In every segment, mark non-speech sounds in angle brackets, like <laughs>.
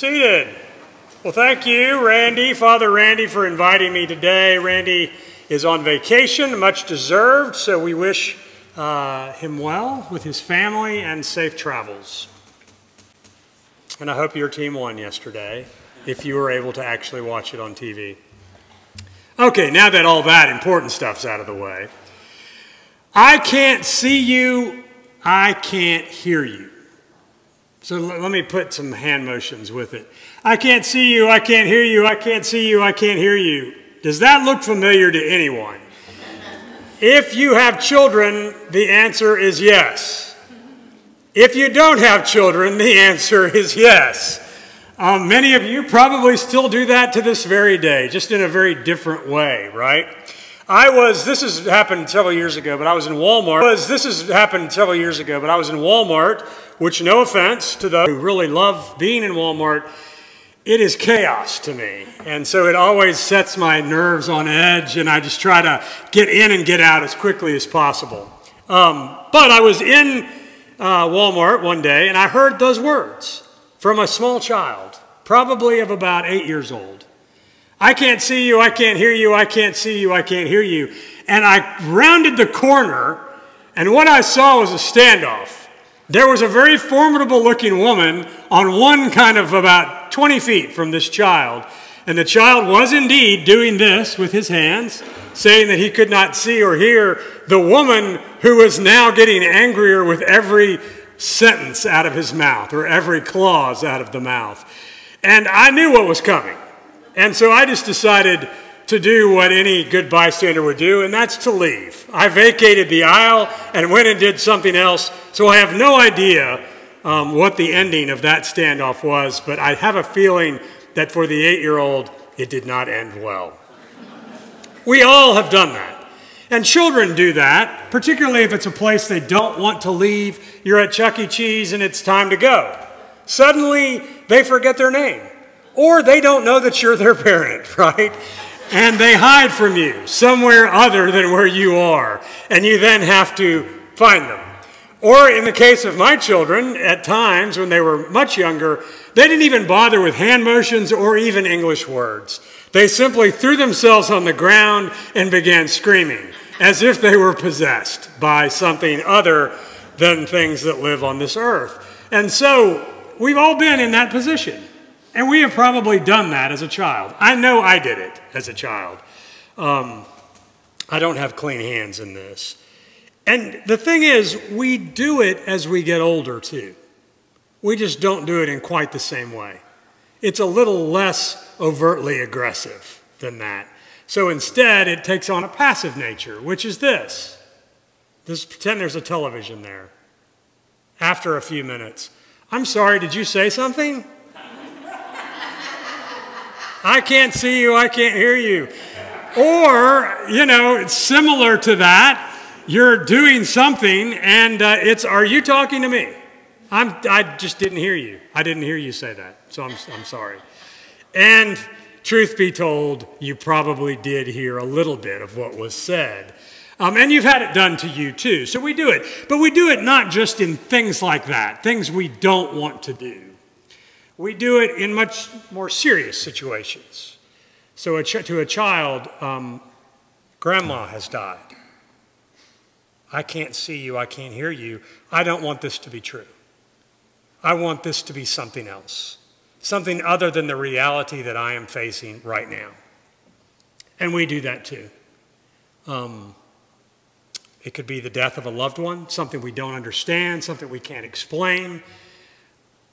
Seated. Well, thank you, Randy, Father Randy, for inviting me today. Randy is on vacation, much deserved, so we wish uh, him well with his family and safe travels. And I hope your team won yesterday, if you were able to actually watch it on TV. Okay, now that all that important stuff's out of the way, I can't see you, I can't hear you. So let me put some hand motions with it. I can't see you, I can't hear you, I can't see you, I can't hear you. Does that look familiar to anyone? If you have children, the answer is yes. If you don't have children, the answer is yes. Um, many of you probably still do that to this very day, just in a very different way, right? I was, this has happened several years ago, but I was in Walmart. Was, this has happened several years ago, but I was in Walmart which no offense to those who really love being in Walmart, it is chaos to me. And so it always sets my nerves on edge, and I just try to get in and get out as quickly as possible. Um, but I was in uh, Walmart one day, and I heard those words from a small child, probably of about eight years old. I can't see you, I can't hear you, I can't see you, I can't hear you. And I rounded the corner, and what I saw was a standoff there was a very formidable looking woman on one kind of about 20 feet from this child. And the child was indeed doing this with his hands, saying that he could not see or hear the woman who was now getting angrier with every sentence out of his mouth or every clause out of the mouth. And I knew what was coming. And so I just decided to do what any good bystander would do, and that's to leave. I vacated the aisle and went and did something else, so I have no idea um, what the ending of that standoff was, but I have a feeling that for the eight year old, it did not end well. We all have done that. And children do that, particularly if it's a place they don't want to leave. You're at Chuck E. Cheese and it's time to go. Suddenly, they forget their name. Or they don't know that you're their parent, <laughs> right? and they hide from you somewhere other than where you are, and you then have to find them. Or in the case of my children, at times when they were much younger, they didn't even bother with hand motions or even English words. They simply threw themselves on the ground and began screaming as if they were possessed by something other than things that live on this earth. And so we've all been in that position. And we have probably done that as a child. I know I did it as a child. Um, I don't have clean hands in this. And the thing is, we do it as we get older too. We just don't do it in quite the same way. It's a little less overtly aggressive than that. So instead, it takes on a passive nature, which is this. Just pretend there's a television there. After a few minutes, I'm sorry, did you say something? I can't see you, I can't hear you. Or, you know, it's similar to that. You're doing something and uh, it's, are you talking to me? I'm, I just didn't hear you. I didn't hear you say that, so I'm, I'm sorry. And truth be told, you probably did hear a little bit of what was said. Um, and you've had it done to you too. So we do it. But we do it not just in things like that, things we don't want to do. We do it in much more serious situations. So a to a child, um, grandma has died. I can't see you, I can't hear you. I don't want this to be true. I want this to be something else, something other than the reality that I am facing right now. And we do that too. Um, it could be the death of a loved one, something we don't understand, something we can't explain.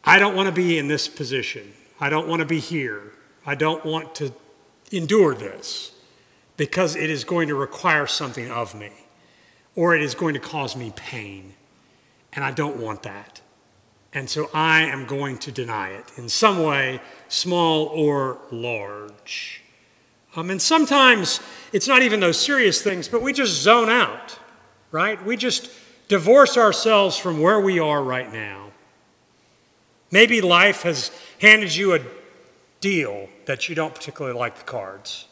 I don't want to be in this position. I don't want to be here. I don't want to endure this because it is going to require something of me or it is going to cause me pain. And I don't want that. And so I am going to deny it in some way, small or large. Um, and sometimes it's not even those serious things, but we just zone out, right? We just divorce ourselves from where we are right now Maybe life has handed you a deal that you don't particularly like the cards.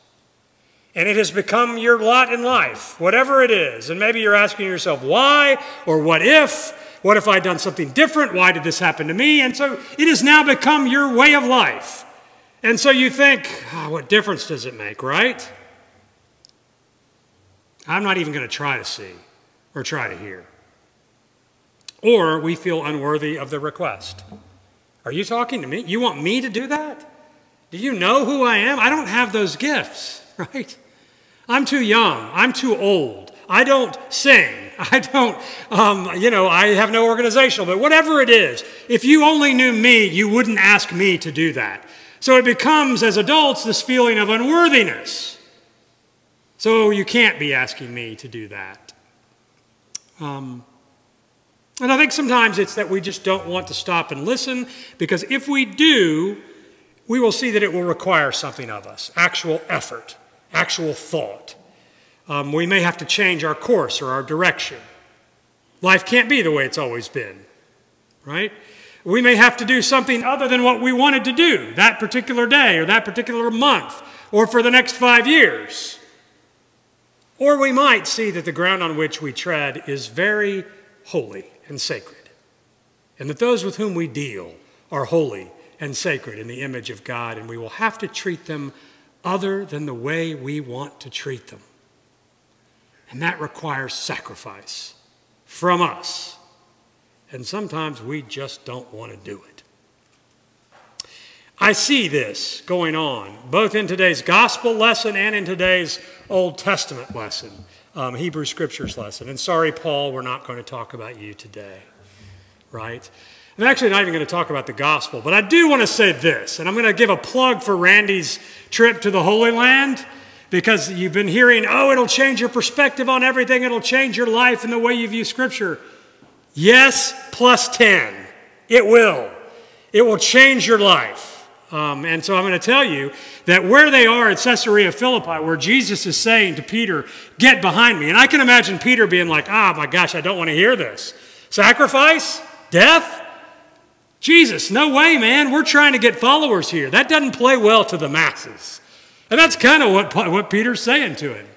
And it has become your lot in life, whatever it is. And maybe you're asking yourself, why or what if? What if I'd done something different? Why did this happen to me? And so it has now become your way of life. And so you think, oh, what difference does it make, right? I'm not even going to try to see or try to hear. Or we feel unworthy of the request. Are you talking to me? You want me to do that? Do you know who I am? I don't have those gifts, <laughs> right? I'm too young. I'm too old. I don't sing. <laughs> I don't, um, you know, I have no organizational, but whatever it is, if you only knew me, you wouldn't ask me to do that. So it becomes, as adults, this feeling of unworthiness. So you can't be asking me to do that. Um, and I think sometimes it's that we just don't want to stop and listen because if we do, we will see that it will require something of us actual effort, actual thought. Um, we may have to change our course or our direction. Life can't be the way it's always been, right? We may have to do something other than what we wanted to do that particular day or that particular month or for the next five years. Or we might see that the ground on which we tread is very holy and sacred, and that those with whom we deal are holy and sacred in the image of God, and we will have to treat them other than the way we want to treat them. And that requires sacrifice from us. And sometimes we just don't want to do it. I see this going on both in today's gospel lesson and in today's Old Testament lesson um, Hebrew Scriptures lesson. And sorry, Paul, we're not going to talk about you today, right? I'm actually not even going to talk about the gospel, but I do want to say this, and I'm going to give a plug for Randy's trip to the Holy Land because you've been hearing, oh, it'll change your perspective on everything, it'll change your life and the way you view Scripture. Yes, plus 10. It will. It will change your life. Um, and so I'm going to tell you that where they are at Caesarea Philippi, where Jesus is saying to Peter, Get behind me. And I can imagine Peter being like, Ah, oh, my gosh, I don't want to hear this. Sacrifice? Death? Jesus, no way, man. We're trying to get followers here. That doesn't play well to the masses. And that's kind of what, what Peter's saying to him.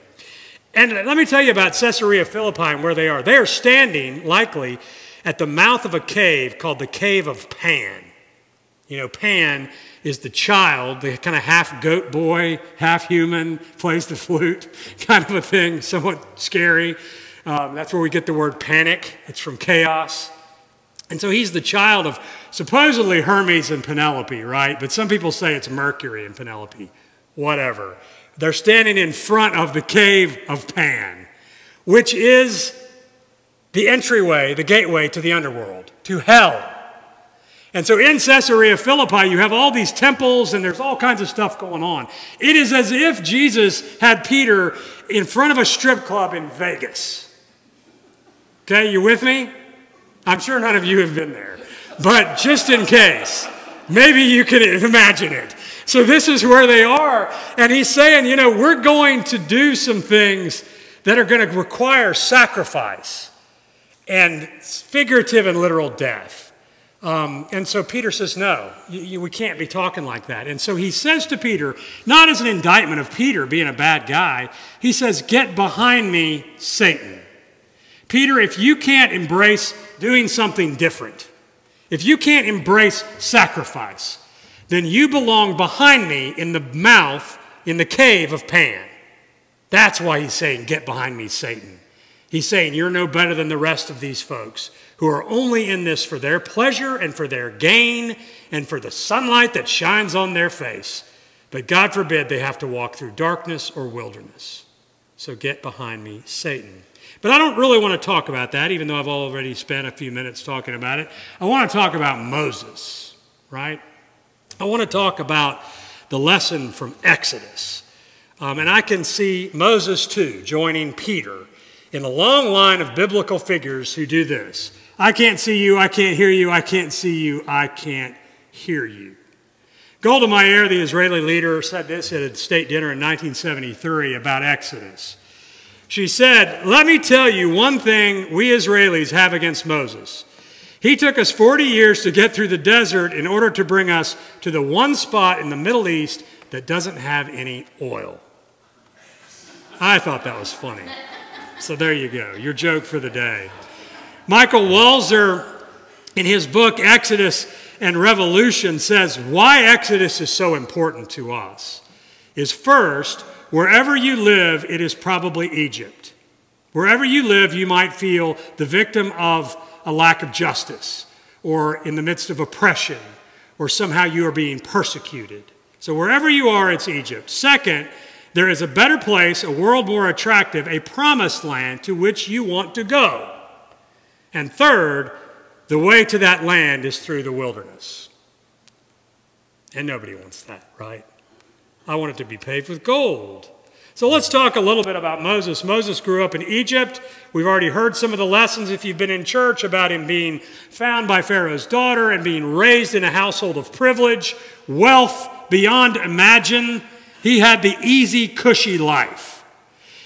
And let me tell you about Caesarea Philippi and where they are. They are standing, likely, at the mouth of a cave called the Cave of Pan. You know, Pan is the child, the kind of half goat boy, half human, plays the flute, <laughs> kind of a thing, somewhat scary. Um, that's where we get the word panic. It's from chaos. And so he's the child of supposedly Hermes and Penelope, right? But some people say it's Mercury and Penelope. Whatever. They're standing in front of the cave of Pan, which is the entryway, the gateway to the underworld, to hell. And so in Caesarea Philippi, you have all these temples and there's all kinds of stuff going on. It is as if Jesus had Peter in front of a strip club in Vegas. Okay, you with me? I'm sure none of you have been there, but just in case, maybe you can imagine it. So this is where they are. And he's saying, you know, we're going to do some things that are going to require sacrifice and figurative and literal death. Um, and so Peter says, No, you, you, we can't be talking like that. And so he says to Peter, not as an indictment of Peter being a bad guy, he says, Get behind me, Satan. Peter, if you can't embrace doing something different, if you can't embrace sacrifice, then you belong behind me in the mouth, in the cave of Pan. That's why he's saying, Get behind me, Satan. He's saying, You're no better than the rest of these folks who are only in this for their pleasure and for their gain and for the sunlight that shines on their face. But God forbid they have to walk through darkness or wilderness. So get behind me, Satan. But I don't really want to talk about that, even though I've already spent a few minutes talking about it. I want to talk about Moses, right? I want to talk about the lesson from Exodus. Um, and I can see Moses too joining Peter in a long line of biblical figures who do this. I can't see you, I can't hear you, I can't see you, I can't hear you. Golda Meir, the Israeli leader, said this at a state dinner in 1973 about Exodus. She said, Let me tell you one thing we Israelis have against Moses. He took us 40 years to get through the desert in order to bring us to the one spot in the Middle East that doesn't have any oil. I thought that was funny. So there you go, your joke for the day. Michael Walzer, in his book Exodus and Revolution, says why Exodus is so important to us is first, wherever you live, it is probably Egypt. Wherever you live, you might feel the victim of a lack of justice or in the midst of oppression or somehow you are being persecuted. So wherever you are, it's Egypt. Second, there is a better place, a world more attractive, a promised land to which you want to go. And third, the way to that land is through the wilderness. And nobody wants that, right? I want it to be paved with gold. So let's talk a little bit about Moses. Moses grew up in Egypt. We've already heard some of the lessons, if you've been in church, about him being found by Pharaoh's daughter and being raised in a household of privilege, wealth beyond imagine. He had the easy, cushy life.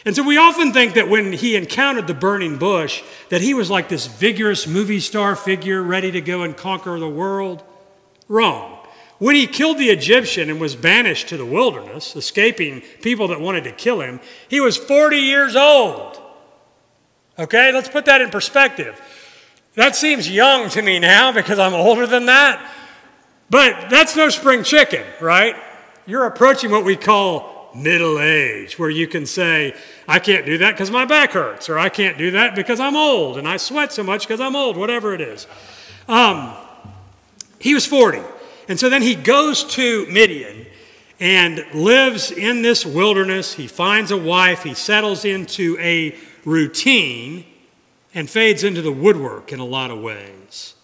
And so we often think that when he encountered the burning bush, that he was like this vigorous movie star figure ready to go and conquer the world. Wrong. When he killed the Egyptian and was banished to the wilderness, escaping people that wanted to kill him, he was 40 years old. Okay, let's put that in perspective. That seems young to me now because I'm older than that. But that's no spring chicken, right? You're approaching what we call middle age, where you can say, I can't do that because my back hurts, or I can't do that because I'm old and I sweat so much because I'm old, whatever it is. Um, he was 40. And so then he goes to Midian and lives in this wilderness. He finds a wife, he settles into a routine and fades into the woodwork in a lot of ways.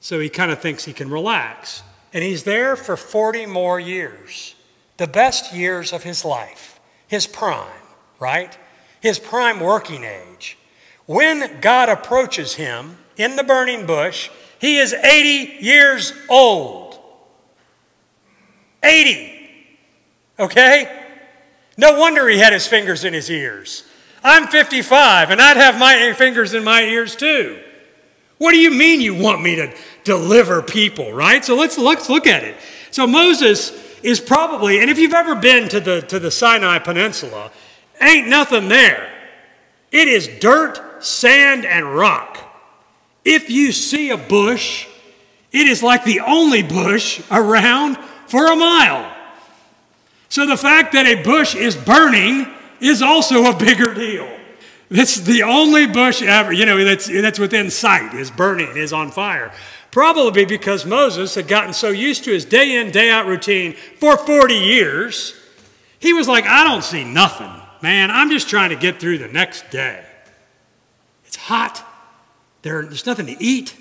So he kind of thinks he can relax. And he's there for 40 more years, the best years of his life, his prime, right? His prime working age. When God approaches him in the burning bush, he is 80 years old. 80. Okay? No wonder he had his fingers in his ears. I'm 55 and I'd have my fingers in my ears too. What do you mean you want me to deliver people, right? So let's, let's look at it. So Moses is probably, and if you've ever been to the, to the Sinai Peninsula, ain't nothing there. It is dirt, sand, and rock. If you see a bush, it is like the only bush around for a mile. So the fact that a bush is burning is also a bigger deal. It's the only bush ever, you know, that's, that's within sight, is burning, is on fire. Probably because Moses had gotten so used to his day in, day out routine for 40 years, he was like, I don't see nothing, man. I'm just trying to get through the next day. It's hot. There, there's nothing to eat.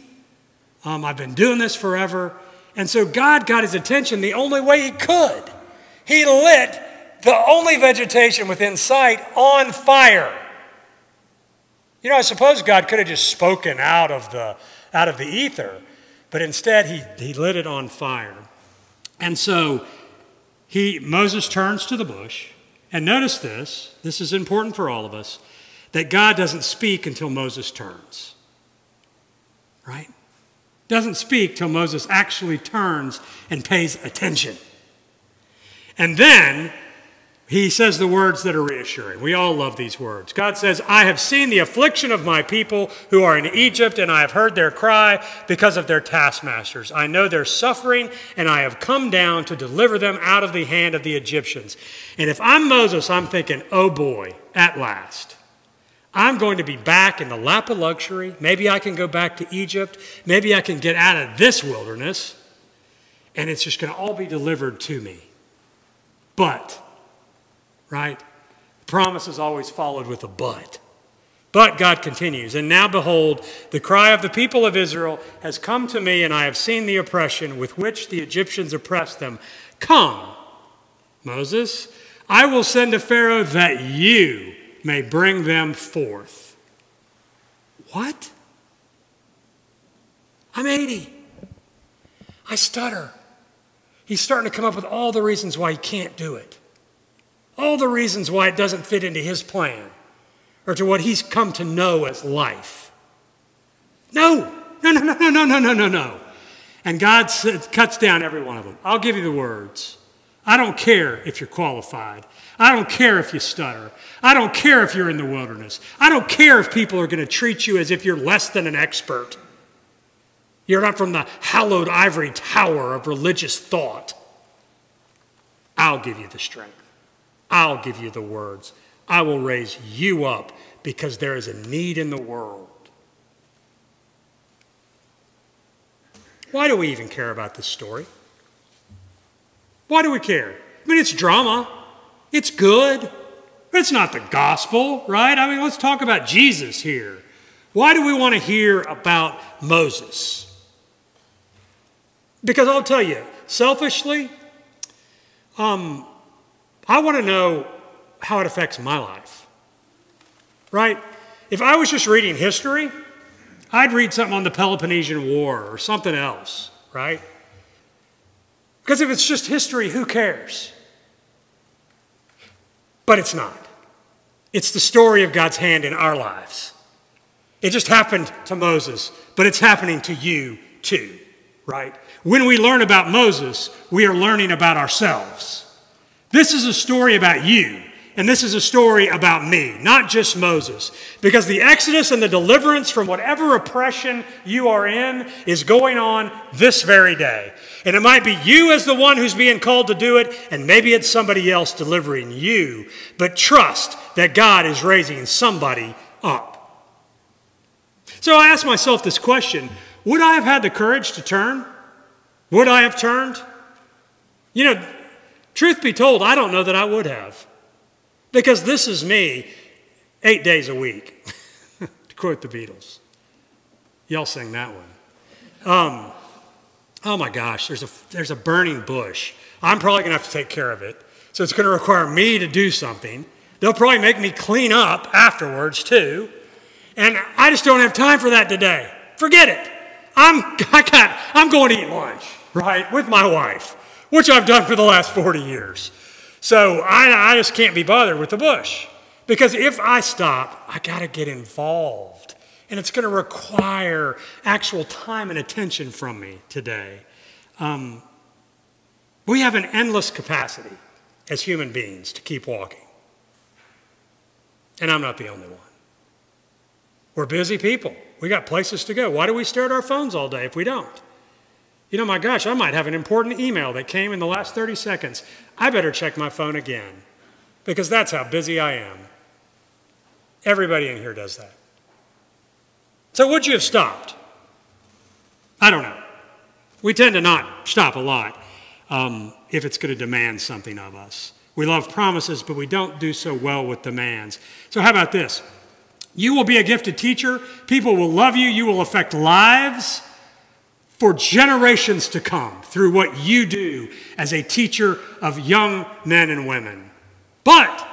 Um, I've been doing this forever. And so God got his attention the only way he could. He lit the only vegetation within sight on fire. You know, I suppose God could have just spoken out of the, out of the ether, but instead he, he lit it on fire. And so he, Moses turns to the bush, and notice this, this is important for all of us, that God doesn't speak until Moses turns. Right? Doesn't speak till Moses actually turns and pays attention. And then he says the words that are reassuring. We all love these words. God says, I have seen the affliction of my people who are in Egypt, and I have heard their cry because of their taskmasters. I know their suffering, and I have come down to deliver them out of the hand of the Egyptians. And if I'm Moses, I'm thinking, oh boy, at last. I'm going to be back in the lap of luxury. Maybe I can go back to Egypt. Maybe I can get out of this wilderness, and it's just going to all be delivered to me. But, right? The promise is always followed with a but. But God continues, and now behold, the cry of the people of Israel has come to me, and I have seen the oppression with which the Egyptians oppressed them. Come, Moses, I will send to Pharaoh that you may bring them forth. What? I'm 80. I stutter. He's starting to come up with all the reasons why he can't do it, all the reasons why it doesn't fit into his plan or to what he's come to know as life. No, no, no, no, no, no, no, no, no. And God cuts down every one of them. I'll give you the words. I don't care if you're qualified. I don't care if you stutter. I don't care if you're in the wilderness. I don't care if people are going to treat you as if you're less than an expert. You're not from the hallowed ivory tower of religious thought. I'll give you the strength. I'll give you the words. I will raise you up because there is a need in the world. Why do we even care about this story? Why do we care? I mean, it's drama, it's good, but it's not the gospel, right? I mean, let's talk about Jesus here. Why do we want to hear about Moses? Because I'll tell you, selfishly, um, I want to know how it affects my life, right? If I was just reading history, I'd read something on the Peloponnesian War or something else, right? Because if it's just history, who cares? But it's not. It's the story of God's hand in our lives. It just happened to Moses, but it's happening to you too, right? When we learn about Moses, we are learning about ourselves. This is a story about you. And this is a story about me, not just Moses. Because the exodus and the deliverance from whatever oppression you are in is going on this very day. And it might be you as the one who's being called to do it, and maybe it's somebody else delivering you. But trust that God is raising somebody up. So I ask myself this question Would I have had the courage to turn? Would I have turned? You know, truth be told, I don't know that I would have. Because this is me eight days a week, <laughs> to quote the Beatles. Y'all sing that one. Um, oh my gosh, there's a, there's a burning bush. I'm probably going to have to take care of it. So it's going to require me to do something. They'll probably make me clean up afterwards, too. And I just don't have time for that today. Forget it. I'm, <laughs> I got, I'm going to eat lunch, right, with my wife, which I've done for the last 40 years. So I, I just can't be bothered with the bush. Because if I stop, I got to get involved. And it's going to require actual time and attention from me today. Um, we have an endless capacity as human beings to keep walking. And I'm not the only one. We're busy people. We got places to go. Why do we stare at our phones all day if we don't? You know, my gosh, I might have an important email that came in the last 30 seconds. I better check my phone again because that's how busy I am. Everybody in here does that. So, would you have stopped? I don't know. We tend to not stop a lot um, if it's going to demand something of us. We love promises, but we don't do so well with demands. So, how about this? You will be a gifted teacher. People will love you. You will affect lives for generations to come through what you do as a teacher of young men and women. But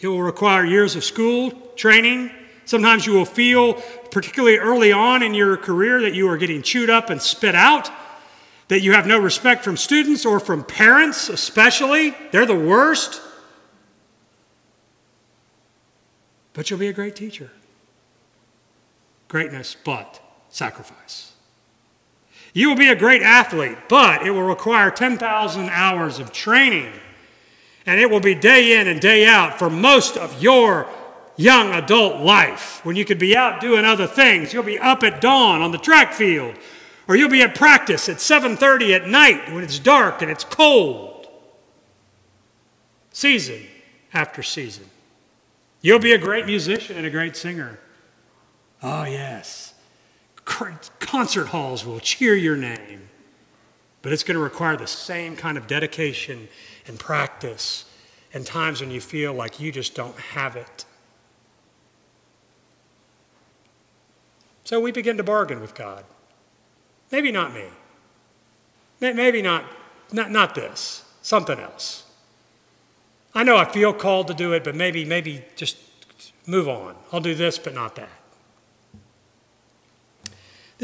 it will require years of school, training. Sometimes you will feel, particularly early on in your career, that you are getting chewed up and spit out, that you have no respect from students or from parents, especially. They're the worst. But you'll be a great teacher. Greatness, but sacrifice. You will be a great athlete, but it will require 10,000 hours of training. And it will be day in and day out for most of your young adult life. When you could be out doing other things, you'll be up at dawn on the track field, or you'll be at practice at 7:30 at night when it's dark and it's cold. Season after season. You'll be a great musician and a great singer. Oh, yes concert halls will cheer your name. But it's going to require the same kind of dedication and practice and times when you feel like you just don't have it. So we begin to bargain with God. Maybe not me. Maybe not, not, not this, something else. I know I feel called to do it, but maybe, maybe just move on. I'll do this, but not that.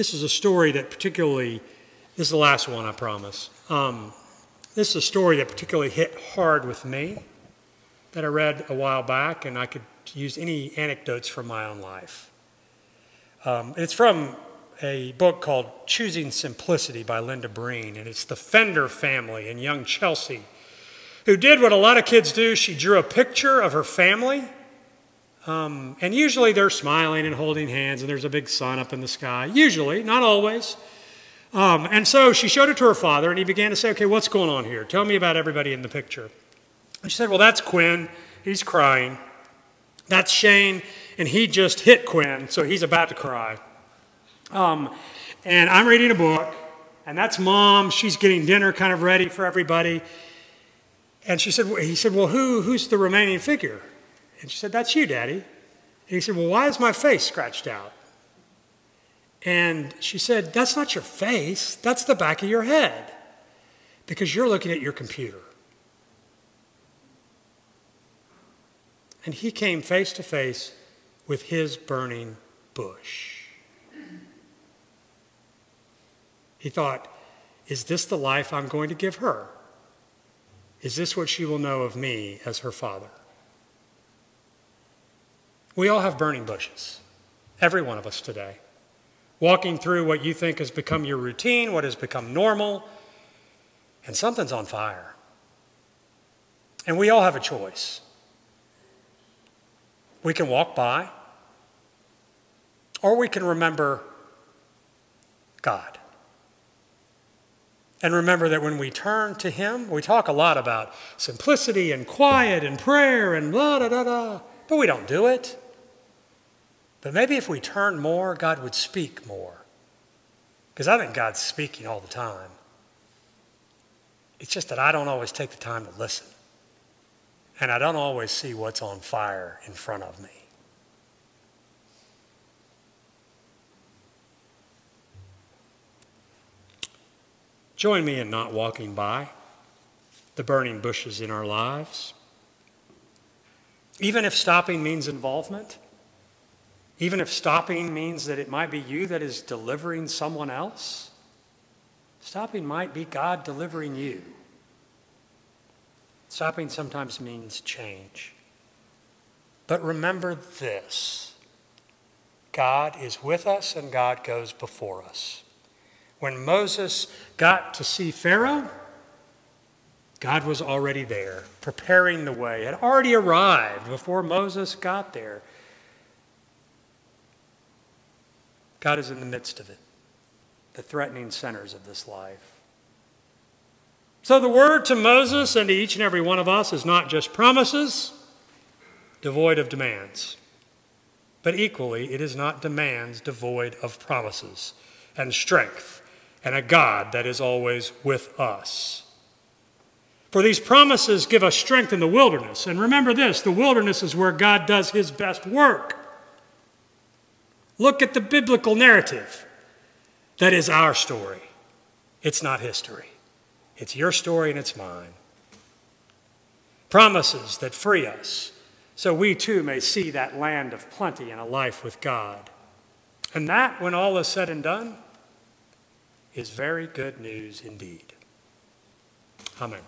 This is a story that particularly, this is the last one, I promise. Um, this is a story that particularly hit hard with me that I read a while back, and I could use any anecdotes from my own life. Um, it's from a book called Choosing Simplicity by Linda Breen, and it's the Fender family in young Chelsea who did what a lot of kids do. She drew a picture of her family. Um, and usually they're smiling and holding hands, and there's a big sun up in the sky. Usually, not always. Um, and so she showed it to her father, and he began to say, Okay, what's going on here? Tell me about everybody in the picture. And she said, Well, that's Quinn. He's crying. That's Shane, and he just hit Quinn, so he's about to cry. Um, and I'm reading a book, and that's mom. She's getting dinner kind of ready for everybody. And she said, he said, Well, who, who's the remaining figure? And she said, That's you, Daddy. And he said, Well, why is my face scratched out? And she said, That's not your face, that's the back of your head, because you're looking at your computer. And he came face to face with his burning bush. He thought, Is this the life I'm going to give her? Is this what she will know of me as her father? We all have burning bushes, every one of us today. Walking through what you think has become your routine, what has become normal, and something's on fire. And we all have a choice. We can walk by, or we can remember God. And remember that when we turn to Him, we talk a lot about simplicity and quiet and prayer and blah, da, da, da, but we don't do it. But maybe if we turn more, God would speak more. Because I think God's speaking all the time. It's just that I don't always take the time to listen. And I don't always see what's on fire in front of me. Join me in not walking by the burning bushes in our lives. Even if stopping means involvement, even if stopping means that it might be you that is delivering someone else, stopping might be God delivering you. Stopping sometimes means change. But remember this God is with us and God goes before us. When Moses got to see Pharaoh, God was already there, preparing the way, had already arrived before Moses got there. God is in the midst of it, the threatening centers of this life. So the word to Moses and to each and every one of us is not just promises devoid of demands, but equally, it is not demands devoid of promises and strength and a God that is always with us. For these promises give us strength in the wilderness. And remember this the wilderness is where God does his best work. Look at the biblical narrative. That is our story. It's not history. It's your story and it's mine. Promises that free us so we too may see that land of plenty and a life with God. And that, when all is said and done, is very good news indeed. Amen.